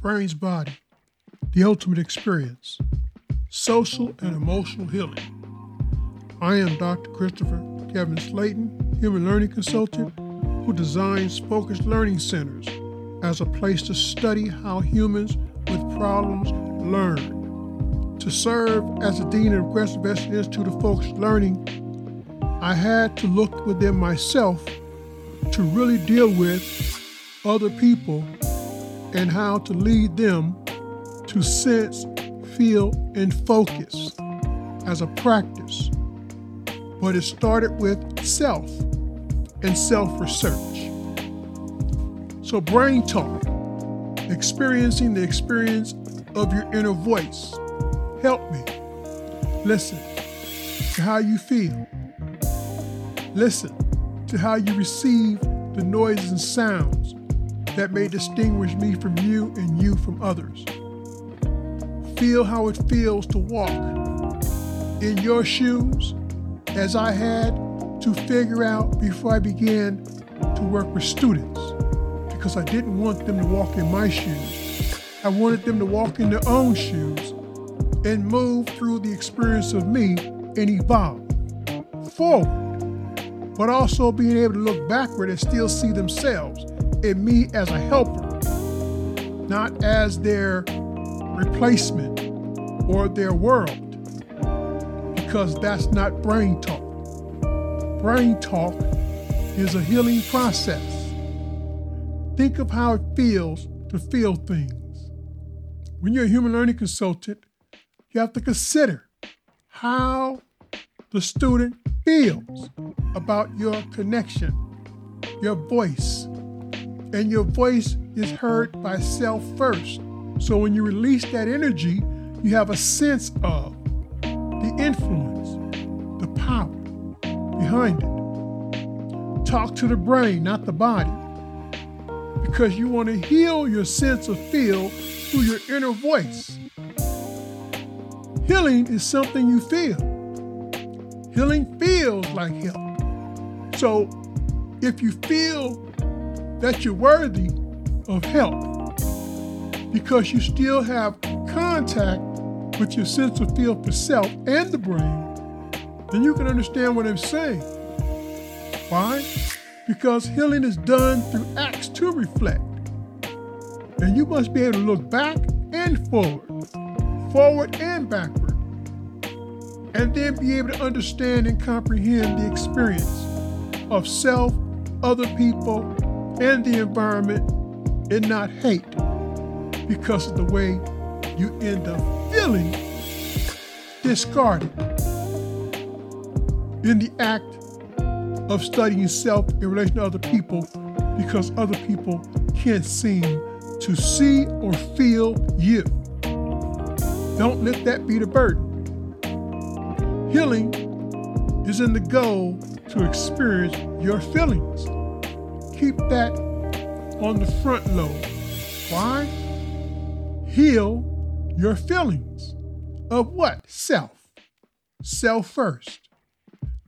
brain's body, the ultimate experience, social and emotional healing. I am Dr. Christopher Kevin Slaton, human learning consultant who designs focused learning centers as a place to study how humans with problems learn. To serve as the Dean of Quest Investment Institute of Focused Learning, I had to look within myself to really deal with other people and how to lead them to sense, feel, and focus as a practice. But it started with self and self research. So, brain talk, experiencing the experience of your inner voice, help me. Listen to how you feel. Listen to how you receive the noises and sounds that may distinguish me from you and you from others. Feel how it feels to walk in your shoes as I had to figure out before I began to work with students because I didn't want them to walk in my shoes. I wanted them to walk in their own shoes and move through the experience of me and evolve forward, but also being able to look backward and still see themselves in me as a helper, not as their replacement or their world, because that's not brain talk. Brain talk is a healing process. Think of how it feels to feel things. When you're a human learning consultant, you have to consider how the student feels about your connection, your voice. And your voice is heard by self first. So when you release that energy, you have a sense of the influence, the power behind it. Talk to the brain, not the body because you want to heal your sense of feel through your inner voice. Healing is something you feel. Healing feels like help. So if you feel that you're worthy of help because you still have contact with your sense of feel for self and the brain, then you can understand what I'm saying. Why? because healing is done through acts to reflect. And you must be able to look back and forward, forward and backward, and then be able to understand and comprehend the experience of self, other people, and the environment, and not hate because of the way you end up feeling discarded in the act of studying self in relation to other people because other people can't seem to see or feel you. Don't let that be the burden. Healing is in the goal to experience your feelings. Keep that on the front load. Why? Heal your feelings of what? Self. Self first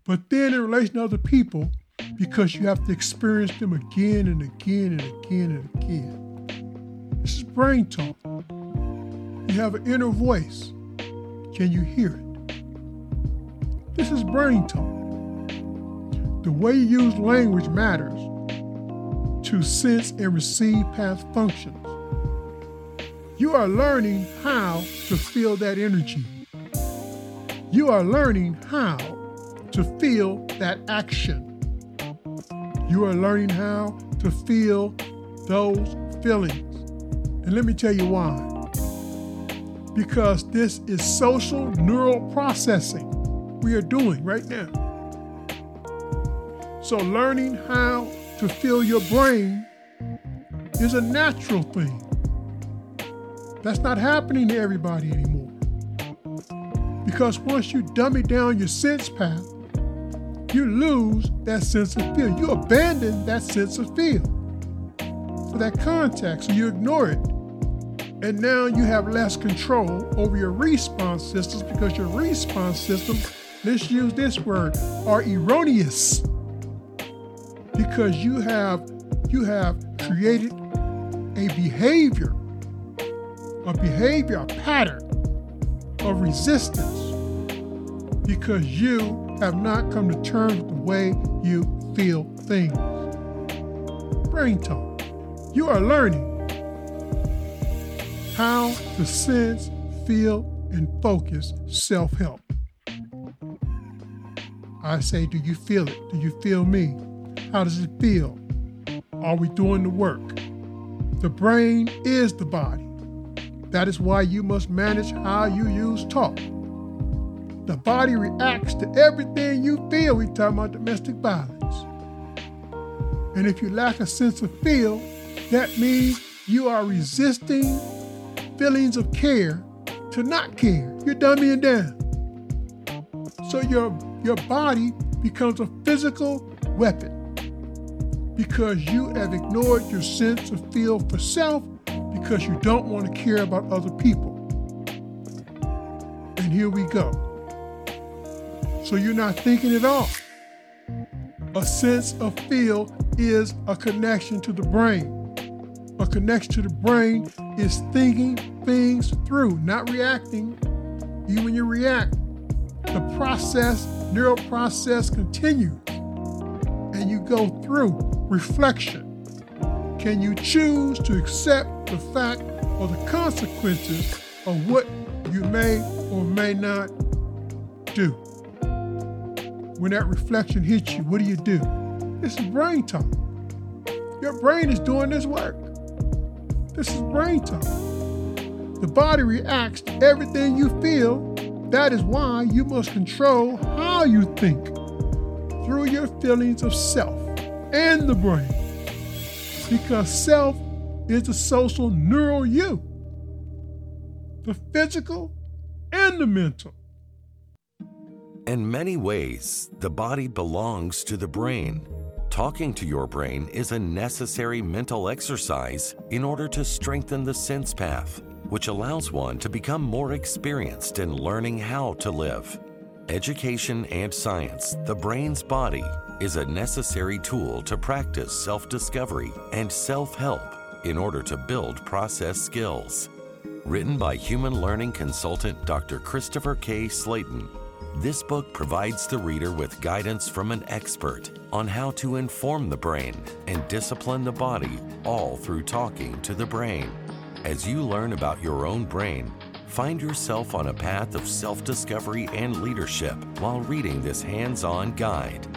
but then in relation to other people, because you have to experience them again and again and again and again. This is brain talk. You have an inner voice. Can you hear it? This is brain talk. The way you use language matters to sense and receive past functions. You are learning how to feel that energy. You are learning how to feel that action. You are learning how to feel those feelings. And let me tell you why. Because this is social neural processing we are doing right now. So, learning how to feel your brain is a natural thing. That's not happening to everybody anymore. Because once you dummy down your sense path, you lose that sense of feel. You abandon that sense of feel for that context, so you ignore it. And now you have less control over your response systems because your response systems, let's use this word, are erroneous. Because you have you have created a behavior a behavior, a pattern of resistance because you have not come to terms with the way you feel things. Brain talk. You are learning how to sense, feel, and focus self help. I say, Do you feel it? Do you feel me? How does it feel? Are we doing the work? The brain is the body. That is why you must manage how you use talk. The body reacts to everything you feel. We talk about domestic violence. And if you lack a sense of feel, that means you are resisting feelings of care to not care. You're dumbing down. So your your body becomes a physical weapon because you have ignored your sense of feel for self because you don't want to care about other people. And here we go. So you're not thinking at all. A sense of feel is a connection to the brain. A connection to the brain is thinking things through, not reacting. Even when you react, the process, neural process continues and you go through reflection. Can you choose to accept the fact or the consequences of what you may or may not do? When that reflection hits you, what do you do? This is brain talk. Your brain is doing this work. This is brain talk. The body reacts to everything you feel that is why you must control how you think through your feelings of self and the brain. Because self is the social neural you, the physical and the mental. In many ways, the body belongs to the brain. Talking to your brain is a necessary mental exercise in order to strengthen the sense path which allows one to become more experienced in learning how to live. Education and science, the brain's body, is a necessary tool to practice self discovery and self help in order to build process skills. Written by human learning consultant Dr. Christopher K. Slaton, this book provides the reader with guidance from an expert on how to inform the brain and discipline the body, all through talking to the brain. As you learn about your own brain, find yourself on a path of self discovery and leadership while reading this hands on guide.